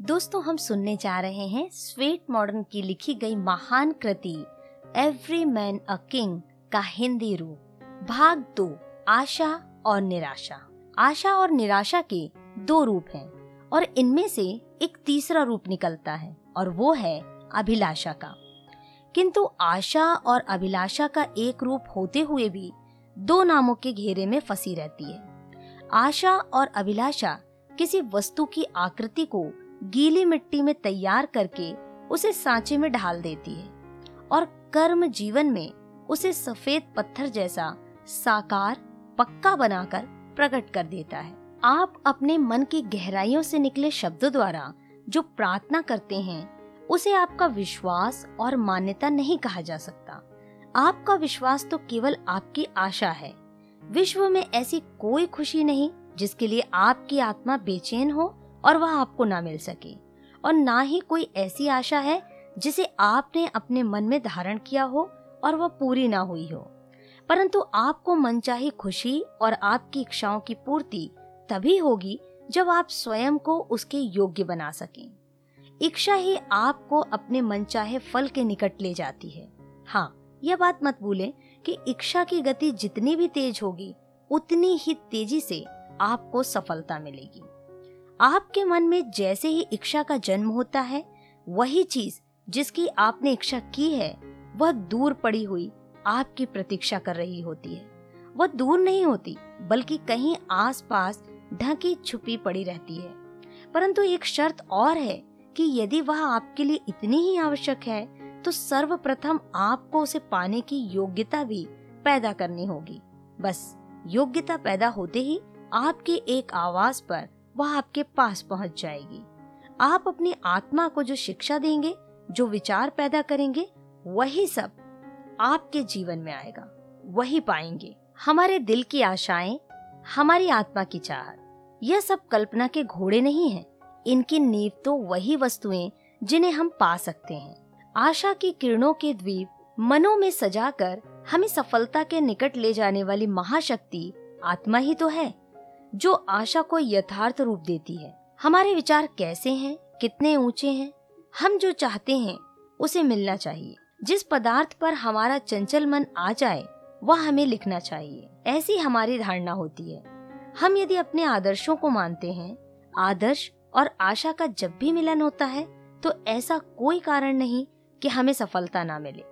दोस्तों, हम सुनने जा रहे हैं स्वेट मॉडर्न की लिखी गई महान कृति, एवरी मैन अ किंग का हिंदी रूप। भाग दो, आशा और निराशा। आशा और निराशा के दो रूप हैं और इनमें से एक तीसरा रूप निकलता है और वो है अभिलाषा का। किंतु आशा और अभिलाषा का एक रूप होते हुए भी दो नामों के घेरे में फंसी रहती है। आशा और अभिलाषा किसी वस्तु की आकृति को गीली मिट्टी में तैयार करके उसे सांचे में ढाल देती है और कर्म जीवन में उसे सफ़ेद पत्थर जैसा साकार पक्का बनाकर प्रकट कर देता है। आप अपने मन की गहराइयों से निकले शब्दों द्वारा जो प्रार्थना करते हैं, उसे आपका विश्वास और मान्यता नहीं कहा जा सकता। आपका विश्वास तो केवल आपकी आशा है। विश्व में ऐसी कोई खुशी नहीं जिसके लिए आपकी आत्मा बेचैन हो और वह आपको ना मिल सके। और ना ही कोई ऐसी आशा है जिसे आपने अपने मन में धारण किया हो और वह पूरी ना हुई हो। परंतु आपको मनचाही खुशी और आपकी इच्छाओं की पूर्ति तभी होगी जब आप स्वयं को उसके योग्य बना सकें। इच्छा ही आपको अपने मनचाहे फल के निकट ले जाती है। हाँ यह बात मत भूलें कि इच्छा की गति जितनी भी तेज होगी, उतनी ही तेज़ी से आपको सफलता मिलेगी। आपके मन में जैसे ही इच्छा का जन्म होता है, वही चीज़ जिसकी आपने इच्छा की है, वह दूर पड़ी हुई आपकी प्रतीक्षा कर रही होती है। वह दूर नहीं होती, बल्कि कहीं आसपास ढकी छुपी पड़ी रहती है। परंतु एक शर्त और है कि यदि वह आपके लिए इतनी ही आवश्यक है तो सर्वप्रथम आपको उसे पाने की योग्यता भी पैदा करनी होगी। बस, योग्यता पैदा होते ही आपकी एक आवाज़ पर वह आपके पास पहुँच जाएगी। आप अपनी आत्मा को जो शिक्षा देंगे, जो विचार पैदा करेंगे, वही सब आपके जीवन में आएगा। वही पाएँगे। हमारे दिल की आशाएँ, हमारी आत्मा की चाहत यह सब कल्पना के घोड़े नहीं हैं। इनकी नींव तो वही वस्तुएँ जिन्हें हम पा सकते हैं। आशा की किरणों के द्वीप मनो में सजाकर हमें सफलता के निकट ले जाने वाली महाशक्ति आत्मा ही तो है। जो आशा को यथार्थ रूप देती है। हमारे विचार कैसे हैं? कितने ऊँचे हैं? हम जो चाहते हैं, उसे मिलना चाहिए। जिस पदार्थ पर हमारा चंचल मन आ जाए, वह हमें लिखना चाहिए। ऐसी हमारी धारणा होती है। हम यदि अपने आदर्शों को मानते हैं, आदर्श और आशा का जब भी मिलन होता है तो ऐसा कोई कारण नहीं कि हमें सफलता ना मिले।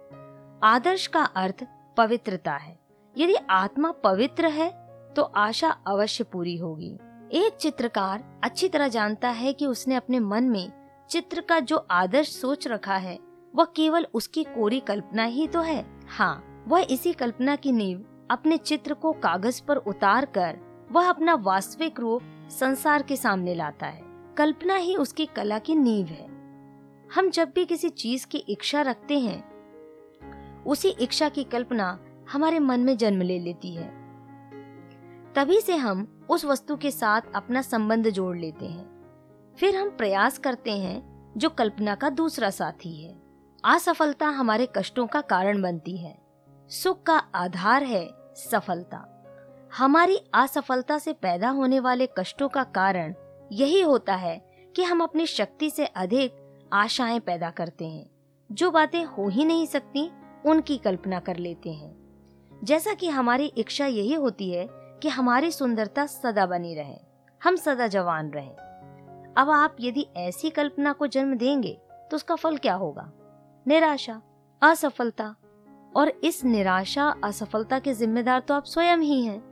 आदर्श का अर्थ पवित्रता है। यदि आत्मा पवित्र है तो आशा अवश्य पूरी होगी। एक चित्रकार अच्छी तरह जानता है कि उसने अपने मन में चित्र का जो आदर्श सोच रखा है, वह केवल उसकी कोरी कल्पना ही तो है। हाँ वह इसी कल्पना की नींव अपने चित्र को कागज़ पर उतार कर वह अपना वास्तविक रूप संसार के सामने लाता है। कल्पना ही उसकी कला की नींव है। हम जब भी किसी चीज़ की इच्छा रखते हैं, उसी इच्छा की कल्पना हमारे मन में जन्म ले लेती है। तभी से हम उस वस्तु के साथ अपना संबंध जोड़ लेते हैं। फिर हम प्रयास करते हैं, जो कल्पना का दूसरा साथी है। असफलता हमारे कष्टों का कारण बनती है। सुख का आधार है सफलता। हमारी असफलता से पैदा होने वाले कष्टों का कारण यही होता है कि हम अपनी शक्ति से अधिक आशाएँ पैदा करते हैं। जो बातें हो ही नहीं सकती, उनकी कल्पना कर लेते हैं। जैसा कि हमारी इच्छा यही होती है कि हमारी सुंदरता सदा बनी रहे, हम सदा जवान रहे। अब आप यदि ऐसी कल्पना को जन्म देंगे तो उसका फल क्या होगा? निराशा, असफलता। और इस निराशा, असफलता के जिम्मेदार तो आप स्वयं ही हैं,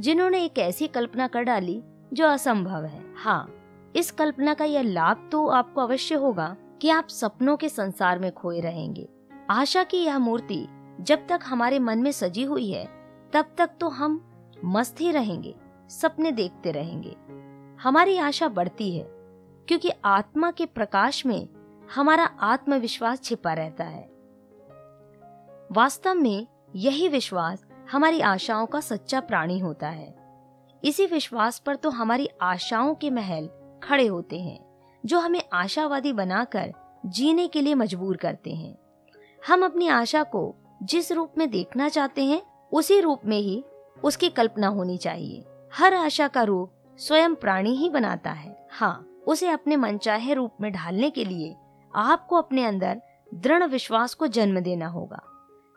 जिन्होंने एक ऐसी कल्पना कर डाली जो असंभव है। हाँ इस कल्पना का यह लाभ तो आपको अवश्य होगा कि आप सपनों के संसार में खोए रहेंगे। आशा की यह मूर्ति जब तक हमारे मन में सजी हुई है, तब तक तो हम मस्त ही रहेंगे, सपने देखते रहेंगे। हमारी आशा बढ़ती है, क्योंकि आत्मा के प्रकाश में हमारा आत्मविश्वास छिपा रहता है। वास्तव में यही विश्वास हमारी आशाओं का सच्चा प्राणी होता है। इसी विश्वास पर तो हमारी आशाओं के महल खड़े होते हैं, जो हमें आशावादी बनाकर जीने के लिए मजबूर करते हैं। हम अपनी आशा को जिस रूप में देखना चाहते हैं, उसी रूप में ही उसकी कल्पना होनी चाहिए। हर आशा का रूप स्वयं प्राणी ही बनाता है। हाँ उसे अपने मनचाहे रूप में ढालने के लिए आपको अपने अंदर दृढ़ विश्वास को जन्म देना होगा।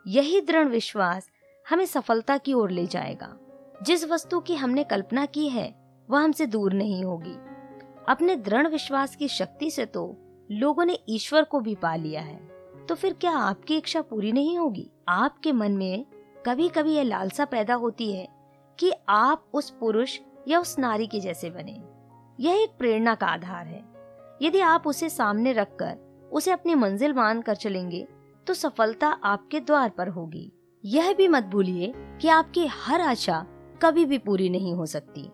यही दृढ़ विश्वास हमें सफलता की ओर ले जाएगा। जिस वस्तु की हमने कल्पना की है, वह हमसे दूर नहीं होगी। अपने दृढ़ विश्वास की शक्ति से तो लोगों ने ईश्वर को भी पा लिया है। तो फिर क्या आपकी इच्छा पूरी नहीं होगी? आपके मन में कभी कभी यह लालसा पैदा होती है कि आप उस पुरुष या उस नारी के जैसे बने। यह एक प्रेरणा का आधार है। यदि आप उसे सामने रखकर उसे अपनी मंजिल मान कर चलेंगे तो सफलता आपके द्वार पर होगी। यह भी मत भूलिए कि आपकी हर आशा कभी भी पूरी नहीं हो सकती।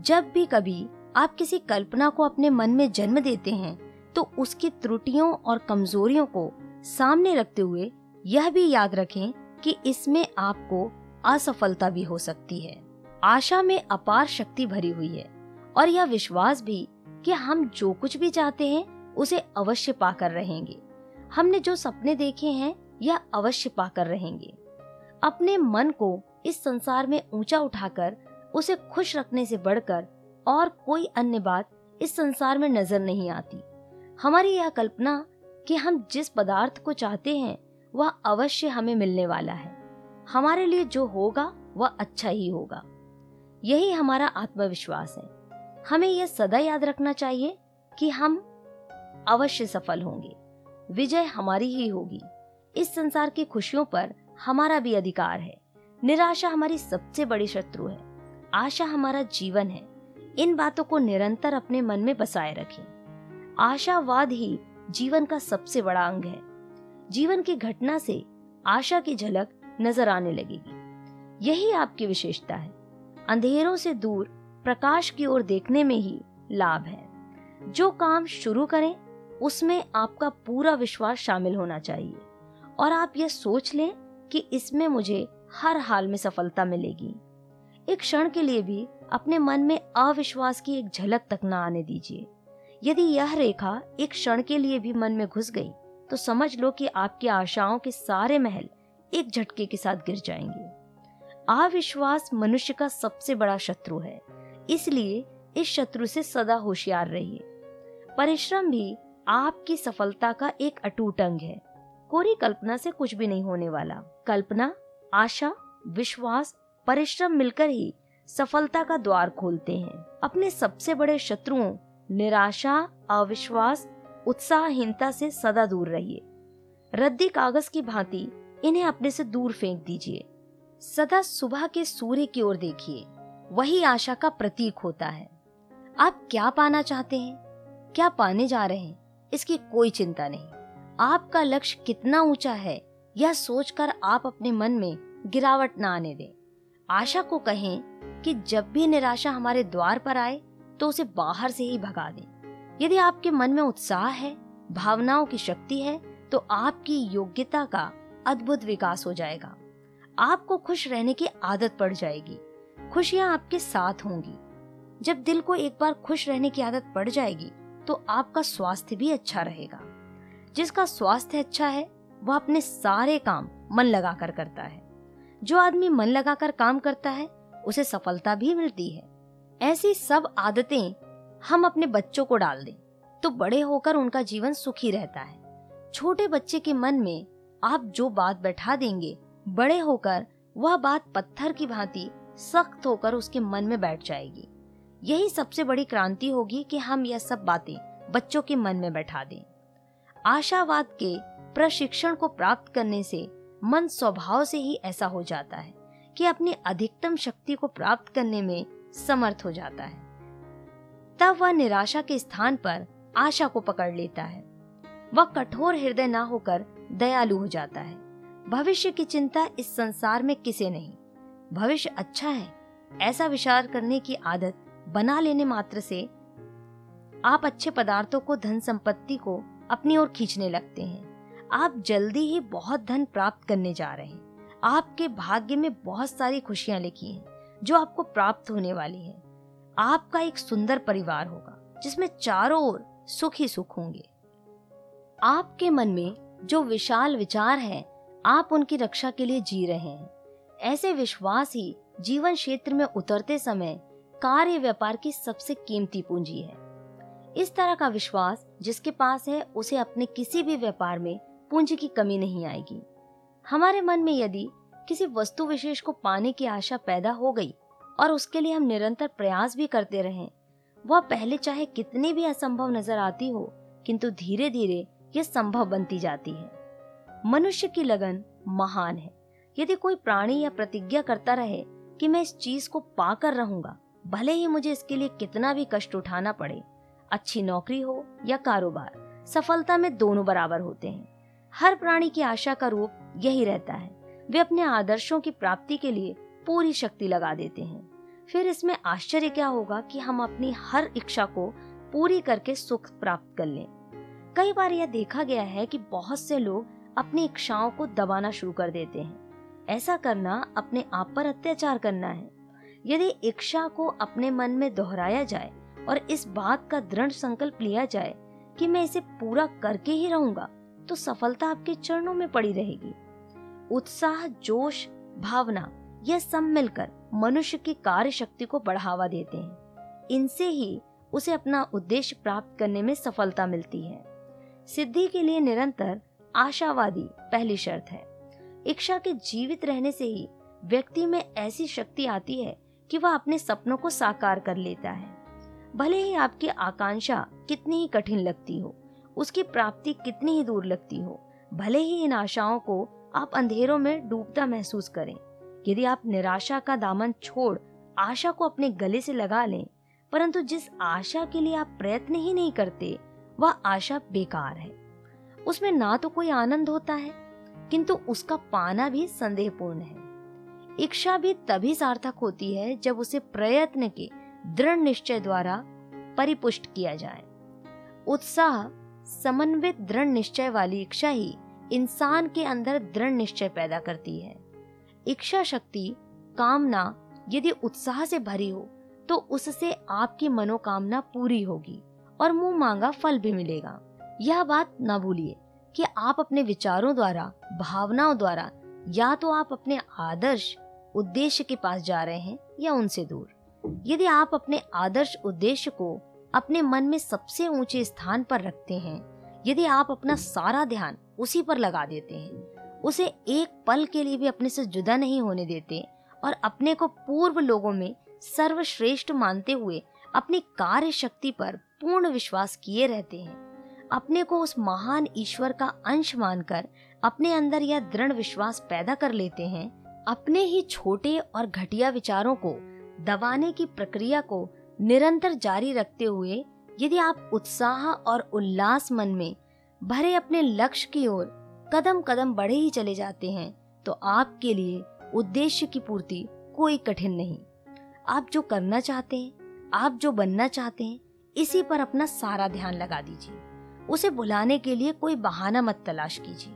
जब भी कभी आप किसी कल्पना को अपने मन में जन्म देते हैं तो उसकी त्रुटियों और कमजोरियों को सामने रखते हुए यह भी याद रखें कि इसमें आपको असफलता भी हो सकती है। आशा में अपार शक्ति भरी हुई है और यह विश्वास भी कि हम जो कुछ भी चाहते हैं, उसे अवश्य पाकर रहेंगे। हमने जो सपने देखे हैं, यह अवश्य पाकर रहेंगे। अपने मन को इस संसार में ऊँचा उठाकर, उसे खुश रखने से बढ़कर और कोई अन्य बात इस संसार में नज़र नहीं आती। हमारी यह कल्पना कि हम जिस पदार्थ को चाहते हैं वह अवश्य हमें मिलने वाला है। हमारे लिए जो होगा, वह अच्छा ही होगा। यही हमारा आत्मविश्वास है। हमें यह सदा याद रखना चाहिए कि हम अवश्य सफल होंगे। विजय हमारी ही होगी। इस संसार की खुशियों पर हमारा भी अधिकार है। निराशा हमारी सबसे बड़ी शत्रु है। आशा हमारा जीवन है। इन बातों को निरंतर अपने मन में बसाए रखें। आशावाद ही जीवन का सबसे बड़ा अंग है। जीवन की घटना से आशा की झलक नज़र आने लगेगी। यही आपकी विशेषता है। अंधेरों से दूर, प्रकाश की ओर देखने में ही लाभ है। जो काम शुरू करें, उसमें आपका पूरा विश्वास शामिल होना चाहिए। और आप यह सोच लें कि इसमें मुझे हर हाल में सफलता मिलेगी। एक क्षण के लिए भी अपने मन में अविश्वास की एक झलक तक न आने दीजिए। यदि यह रेखा एक क्षण के लिए भी मन में घुस गई तो समझ लो कि आपकी आशाओं के सारे महल एक झटके के साथ गिर जाएँगे। अविश्वास मनुष्य का सबसे बड़ा शत्रु है। इसलिए इस शत्रु से सदा होशियार रहिए। परिश्रम भी आपकी सफलता का एक अटूट अंग है। कोरी कल्पना से कुछ भी नहीं होने वाला। कल्पना, आशा, विश्वास, परिश्रम मिलकर ही सफलता का द्वार खोलते हैं। अपने सबसे बड़े शत्रुओं, निराशा, अविश्वास उत्साहहीनता से सदा दूर रहिए। रद्दी कागज़ की भांति इन्हें अपने से दूर फेंक दीजिए। सदा सुबह के सूर्य की ओर देखिए, वही आशा का प्रतीक होता है। आप क्या पाना चाहते हैं? क्या पाने जा रहे हैं? इसकी कोई चिंता नहीं। आपका लक्ष्य कितना ऊँचा है, यह सोचकर आप अपने मन में गिरावट न आने दें। आशा को कहें कि जब भी निराशा हमारे द्वार पर आए तो उसे बाहर से ही भगा दें। यदि आपके मन में उत्साह है, भावनाओं की शक्ति है तो आपकी योग्यता का अद्भुत विकास हो जाएगा। आपको खुश रहने की आदत पड़ जाएगी। खुशियाँ आपके साथ होंगी। जब दिल को एक बार खुश रहने की आदत पड़ जाएगी तो आपका स्वास्थ्य भी अच्छा रहेगा। जिसका स्वास्थ्य अच्छा है, वह अपने सारे काम मन लगाकर करता है। जो आदमी मन लगाकर काम करता है, उसे सफलता भी मिलती है। ऐसी सब आदतें हम अपने बच्चों को डाल दें तो बड़े होकर उनका जीवन सुखी रहता है। छोटे बच्चे के मन में आप जो बात बैठा देंगे, बड़े होकर वह बात पत्थर की भांति सख्त होकर उसके मन में बैठ जाएगी। यही सबसे बड़ी क्रांति होगी कि हम यह सब बातें बच्चों के मन में बैठा दें। आशावाद के प्रशिक्षण को प्राप्त करने से मन स्वभाव से ही ऐसा हो जाता है कि अपनी अधिकतम शक्ति को प्राप्त करने में समर्थ हो जाता है। तब वह निराशा के स्थान पर आशा को पकड़ लेता है। वह कठोर हृदय न होकर दयालु हो जाता है। भविष्य की चिंता इस संसार में किसे नहीं। भविष्य अच्छा है, ऐसा विचार करने की आदत बना लेने मात्र से आप अच्छे पदार्थों को, धन संपत्ति को अपनी ओर खींचने लगते हैं। आप जल्दी ही बहुत धन प्राप्त करने जा रहे हैं। आपके भाग्य में बहुत सारी खुशियाँ लिखी हैं, जो आपको प्राप्त होने वाली है। आपका एक सुंदर परिवार होगा जिसमें चारों ओर सुख ही सुख होंगे। आपके मन में जो विशाल विचार हैं, आप उनकी रक्षा के लिए जी रहे हैं। ऐसे विश्वास ही जीवन क्षेत्र में उतरते समय कार्य व्यापार की सबसे कीमती पूंजी है। इस तरह का विश्वास जिसके पास है उसे अपने किसी भी व्यापार में पूंजी की कमी नहीं आएगी। हमारे मन में यदि किसी वस्तु विशेष को पाने की आशा पैदा हो गई और उसके लिए हम निरंतर प्रयास भी करते रहें। वह पहले चाहे कितनी भी असंभव नज़र आती हो, किंतु धीरे धीरे यह संभव बनती जाती है। मनुष्य की लगन महान है। यदि कोई प्राणी या प्रतिज्ञा करता रहे कि मैं इस चीज़ को पाकर रहूँगा, भले ही मुझे इसके लिए कितना भी कष्ट उठाना पड़े, अच्छी नौकरी हो या कारोबार, सफलता में दोनों बराबर होते हैं। हर प्राणी की आशा का रूप यही रहता है। वे अपने आदर्शों की प्राप्ति के लिए पूरी शक्ति लगा देते हैं। फिर इसमें आश्चर्य क्या होगा कि हम अपनी हर इच्छा को पूरी करके सुख प्राप्त कर लें। कई बार यह देखा गया है कि बहुत से लोग अपनी इच्छाओं को दबाना शुरू कर देते हैं। ऐसा करना अपने आप पर अत्याचार करना है। यदि इच्छा को अपने मन में दोहराया जाए और इस बात का दृढ़ संकल्प लिया जाए कि मैं इसे पूरा करके ही रहूँगा तो सफलता आपके चरणों में पड़ी रहेगी। उत्साह, जोश, भावना यह सब मिलकर मनुष्य की कार्य शक्ति को बढ़ावा देते हैं। इनसे ही उसे अपना उद्देश्य प्राप्त करने में सफलता मिलती है। सिद्धि के लिए निरंतर आशावादी पहली शर्त है। इच्छा के जीवित रहने से ही व्यक्ति में ऐसी शक्ति आती है कि वह अपने सपनों को साकार कर लेता है। भले ही आपकी आकांक्षा कितनी ही कठिन लगती हो, उसकी प्राप्ति कितनी ही दूर लगती हो, भले ही इन आशाओं को आप अंधेरों में डूबता महसूस करें। यदि आप निराशा का दामन छोड़ आशा को अपने गले से लगा लें, परंतु जिस आशा के लिए आप प्रयत्न ही नहीं करते, वह आशा बेकार है। उसमें ना तो कोई आनंद होता है, किंतु उसका पाना भी संदेहपूर्ण है। इच्छा भी तभी सार्थक होती है जब उसे प्रयत्न के दृढ़ निश्चय द्वारा परिपुष्ट किया जाए। उत्साह, समन्वित दृढ़ निश्चय वाली इच्छा ही इंसान के अंदर दृढ़ निश्चय पैदा करती है। इच्छा शक्ति, कामना यदि उत्साह से भरी हो तो उससे आपकी मनोकामना पूरी होगी और मुँह मांगा फल भी मिलेगा। यह बात न भूलिए कि आप अपने विचारों द्वारा, भावनाओं द्वारा या तो आप अपने आदर्श उद्देश्य के पास जा रहे हैं या उनसे दूर। यदि आप अपने आदर्श उद्देश्य को अपने मन में सबसे ऊँचे स्थान पर रखते हैं, यदि आप अपना सारा ध्यान उसी पर लगा देते हैं उसे एक पल के लिए भी अपने से जुदा नहीं होने देते और अपने को पूर्व लोगों में सर्वश्रेष्ठ मानते हुए अपनी कार्य शक्ति पर पूर्ण विश्वास किए रहते हैं। अपने को उस महान ईश्वर का अंश मानकर अपने अंदर यह दृढ़ विश्वास पैदा कर लेते हैं। अपने ही छोटे और घटिया विचारों को दबाने की प्रक्रिया को निरंतर जारी रखते हुए यदि आप उत्साह और उल्लास मन में भरे अपने लक्ष्य की ओर कदम कदम बढ़े ही चले जाते हैं तो आपके लिए उद्देश्य की पूर्ति कोई कठिन नहीं। आप जो करना चाहते हैं, आप जो बनना चाहते हैं, इसी पर अपना सारा ध्यान लगा दीजिए। उसे बुलाने के लिए कोई बहाना मत तलाश कीजिए।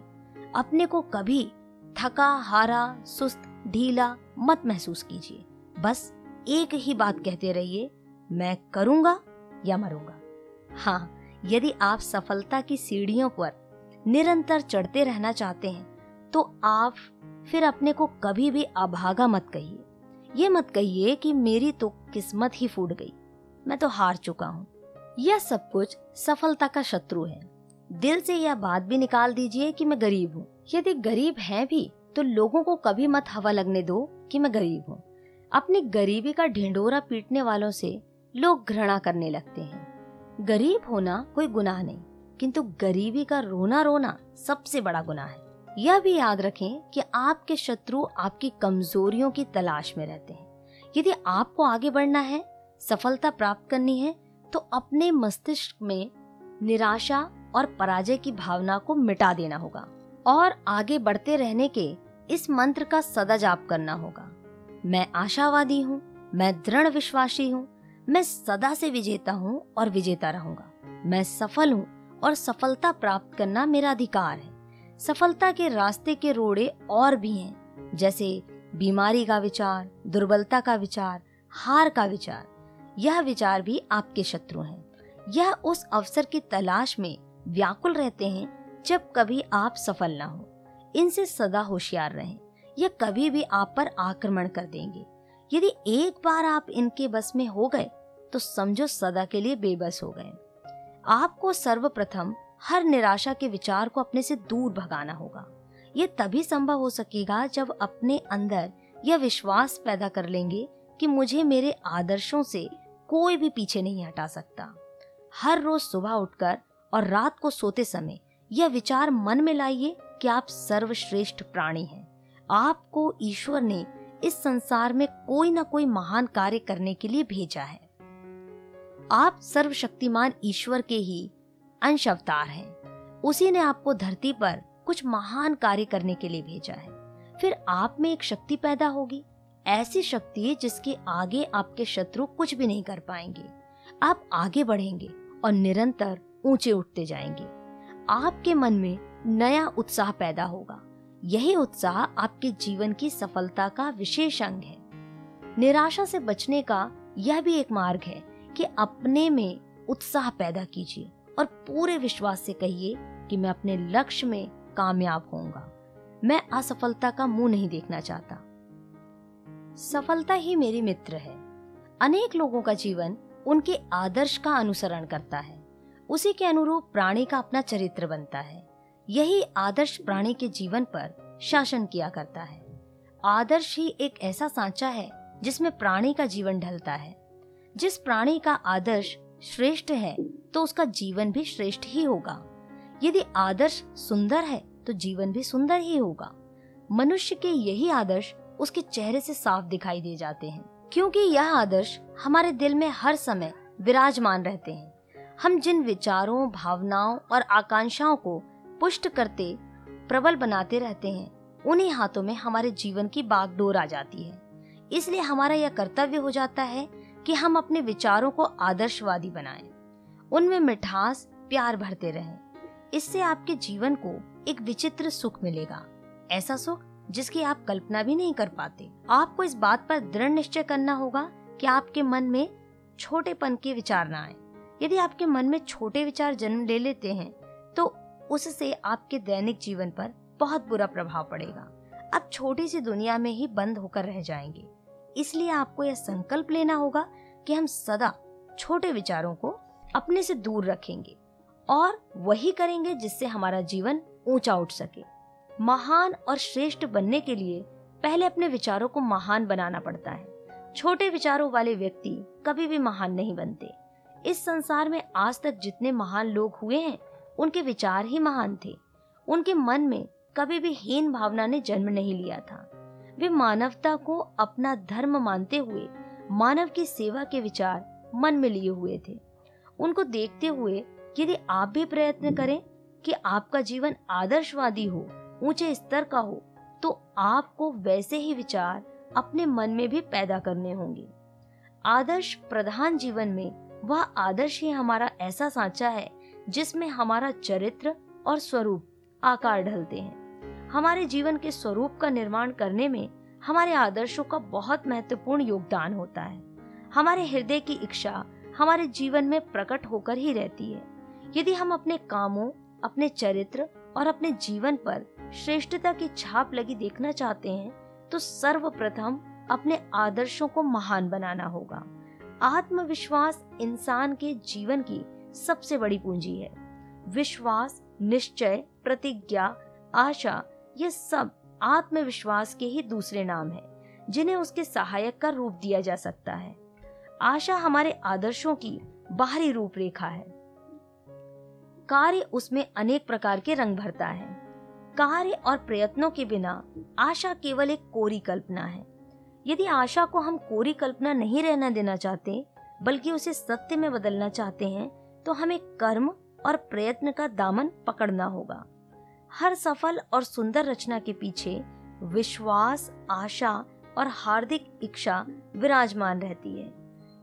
अपने को कभी थका, हारा, सुस्त, ढीला मत महसूस कीजिए। बस एक ही बात कहते रहिए, मैं करूँगा या मरूँगा। हाँ यदि आप सफलता की सीढ़ियों पर निरंतर चढ़ते रहना चाहते हैं तो आप फिर अपने को कभी भी अभागा मत कहिए। ये मत कहिए कि मेरी तो किस्मत ही फूट गई, मैं तो हार चुका हूँ। यह सब कुछ सफलता का शत्रु है। दिल से यह बात भी निकाल दीजिए कि मैं गरीब हूँ। यदि गरीब है भी तो लोगों को कभी मत हवा लगने दो कि मैं गरीब हूँ। अपनी गरीबी का ढिंडोरा पीटने वालों से लोग घृणा करने लगते हैं। गरीब होना कोई गुनाह नहीं। किंतु गरीबी का रोना रोना सबसे बड़ा गुना है। यह भी याद रखें कि आपके शत्रु आपकी कमजोरियों की तलाश में रहते हैं। यदि आपको आगे बढ़ना है, सफलता प्राप्त करनी है तो अपने मस्तिष्क में निराशा और पराजय की भावना को मिटा देना होगा और आगे बढ़ते रहने के इस मंत्र का सदा जाप करना होगा। मैं आशावादी हूँ, मैं दृढ़ विश्वासी हूँ, मैं सदा से विजेता हूँ और विजेता रहूँगा। मैं सफल हूँ और सफलता प्राप्त करना मेरा अधिकार है। सफलता के रास्ते के रोड़े और भी हैं, जैसे बीमारी का विचार, दुर्बलता का विचार, हार का विचार। यह विचार भी आपके शत्रु हैं। यह उस अवसर की तलाश में व्याकुल रहते हैं, जब कभी आप सफल ना हो। इनसे सदा होशियार रहें। यह कभी भी आप पर आक्रमण कर देंगे। यदि एक बार आप इनके बस में हो गए तो समझो सदा के लिए बेबस हो गए। आपको सर्वप्रथम हर निराशा के विचार को अपने से दूर भगाना होगा। ये तभी संभव हो सकेगा जब अपने अंदर यह विश्वास पैदा कर लेंगे कि मुझे मेरे आदर्शों से कोई भी पीछे नहीं हटा सकता। हर रोज सुबह उठकर और रात को सोते समय यह विचार मन में लाइए कि आप सर्वश्रेष्ठ प्राणी हैं। आपको ईश्वर ने इस संसार में कोई ना कोई महान कार्य करने के लिए भेजा है। आप सर्वशक्तिमान ईश्वर के ही अंश अवतार हैं। उसी ने आपको धरती पर कुछ महान कार्य करने के लिए भेजा है। फिर आप में एक शक्ति पैदा होगी। ऐसी शक्ति जिसके आगे आपके शत्रु कुछ भी नहीं कर पाएँगे। आप आगे बढ़ेंगे और निरंतर ऊँचे उठते जाएँगे। आपके मन में नया उत्साह पैदा होगा। यही उत्साह आपके जीवन की सफलता का विशेष अंग है। निराशा से बचने का यह भी एक मार्ग है कि अपने में उत्साह पैदा कीजिए और पूरे विश्वास से कहिए कि मैं अपने लक्ष्य में कामयाब होऊँगा। मैं असफलता का मुँह नहीं देखना चाहता। सफलता ही मेरी मित्र है। अनेक लोगों का जीवन उनके आदर्श का अनुसरण करता है। उसी के अनुरूप प्राणी का अपना चरित्र बनता है। यही आदर्श प्राणी के जीवन पर शासन किया करता है। आदर्श ही एक ऐसा सांचा है जिसमें प्राणी का जीवन ढलता है। जिस प्राणी का आदर्श श्रेष्ठ है तो उसका जीवन भी श्रेष्ठ ही होगा। यदि आदर्श सुंदर है तो जीवन भी सुंदर ही होगा। मनुष्य के यही आदर्श उसके चेहरे से साफ़ दिखाई दे जाते हैं, क्योंकि यह आदर्श हमारे दिल में हर समय विराजमान रहते हैं। हम जिन विचारों, भावनाओं और आकांक्षाओं को पुष्ट करते, प्रबल बनाते रहते हैं, उन्हीं हाथों में हमारे जीवन की बागडोर आ जाती है। इसलिए हमारा यह कर्तव्य हो जाता है कि हम अपने विचारों को आदर्शवादी बनाएँ, उनमें मिठास प्यार भरते रहें। इससे आपके जीवन को एक विचित्र सुख मिलेगा। ऐसा सुख जिसकी आप कल्पना भी नहीं कर पाते। आपको इस बात पर दृढ़ निश्चय करना होगा कि आपके मन में छोटेपन के विचार ना आए। यदि आपके मन में छोटे विचार जन्म ले लेते हैं तो उससे आपके दैनिक जीवन पर बहुत बुरा प्रभाव पड़ेगा। आप छोटी सी दुनिया में ही बंद होकर रह जाएँगे। इसलिए आपको यह संकल्प लेना होगा कि हम सदा छोटे विचारों को अपने से दूर रखेंगे और वही करेंगे जिससे हमारा जीवन ऊँचा उठ सके। महान और श्रेष्ठ बनने के लिए पहले अपने विचारों को महान बनाना पड़ता है। छोटे विचारों वाले व्यक्ति कभी भी महान नहीं बनते। इस संसार में आज तक जितने महान लोग हुए हैं, उनके विचार ही महान थे। उनके मन में कभी भी हीन भावना ने जन्म नहीं लिया था। वे मानवता को अपना धर्म मानते हुए, मानव की सेवा के विचार मन में लिए हुए थे। उनको देखते हुए यदि आप भी प्रयत्न करें कि आपका जीवन आदर्शवादी हो, ऊँचे स्तर का हो तो आपको वैसे ही विचार अपने मन में भी पैदा करने होंगे। आदर्श प्रधान जीवन में वह आदर्श ही हमारा ऐसा सांचा है जिसमें हमारा चरित्र और स्वरूप आकार ढलते हैं। हमारे जीवन के स्वरूप का निर्माण करने में हमारे आदर्शों का बहुत महत्वपूर्ण योगदान होता है। हमारे हृदय की इच्छा हमारे जीवन में प्रकट होकर ही रहती है। यदि हम अपने कामों, अपने चरित्र और अपने जीवन पर श्रेष्ठता की छाप लगी देखना चाहते हैं तो सर्वप्रथम अपने आदर्शों को महान बनाना होगा। आत्मविश्वास इंसान के जीवन की सबसे बड़ी पूंजी है। विश्वास, निश्चय, प्रतिज्ञा, आशा ये सब आत्मविश्वास के ही दूसरे नाम है, जिन्हें उसके सहायक का रूप दिया जा सकता है। आशा हमारे आदर्शों की बाहरी रूपरेखा है। कार्य उसमें अनेक प्रकार के रंग भरता है। कार्य और प्रयत्नों के बिना आशा केवल एक कोरी कल्पना है। यदि आशा को हम कोरी कल्पना नहीं रहना देना चाहते, बल्कि उसे सत्य में बदलना चाहते हैं तो हमें कर्म और प्रयत्न का दामन पकड़ना होगा। हर सफल और सुंदर रचना के पीछे विश्वास, आशा और हार्दिक इच्छा विराजमान रहती है।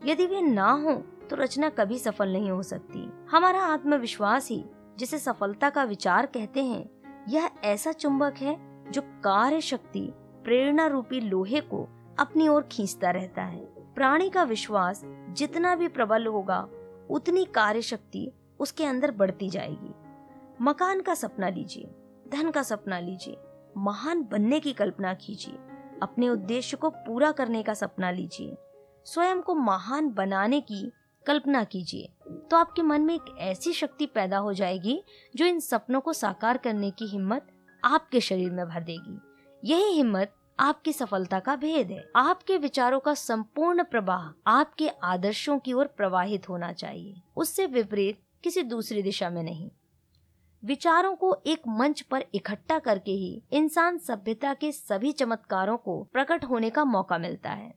यदि वे ना हो तो रचना कभी सफल नहीं हो सकती। हमारा आत्मविश्वास ही, जिसे सफलता का विचार कहते हैं, यह ऐसा चुंबक है जो कार्य शक्ति प्रेरणा रूपी लोहे को अपनी ओर खींचता रहता है। प्राणी का विश्वास जितना भी प्रबल होगा, उतनी कार्य शक्ति उसके अंदर बढ़ती जाएगी। मकान का सपना लीजिए, धन का सपना लीजिए, महान बनने की कल्पना कीजिए, अपने उद्देश्य को पूरा करने का सपना लीजिए, स्वयं को महान बनाने की कल्पना कीजिए तो आपके मन में एक ऐसी शक्ति पैदा हो जाएगी, जो इन सपनों को साकार करने की हिम्मत आपके शरीर में भर देगी। यही हिम्मत आपकी सफलता का भेद है। आपके विचारों का संपूर्ण प्रवाह आपके आदर्शों की ओर प्रवाहित होना चाहिए। उससे विपरीत किसी दूसरी दिशा में नहीं। विचारों को एक मंच पर इकट्ठा करके ही इंसान सभ्यता के सभी चमत्कारों को प्रकट होने का मौका मिलता है।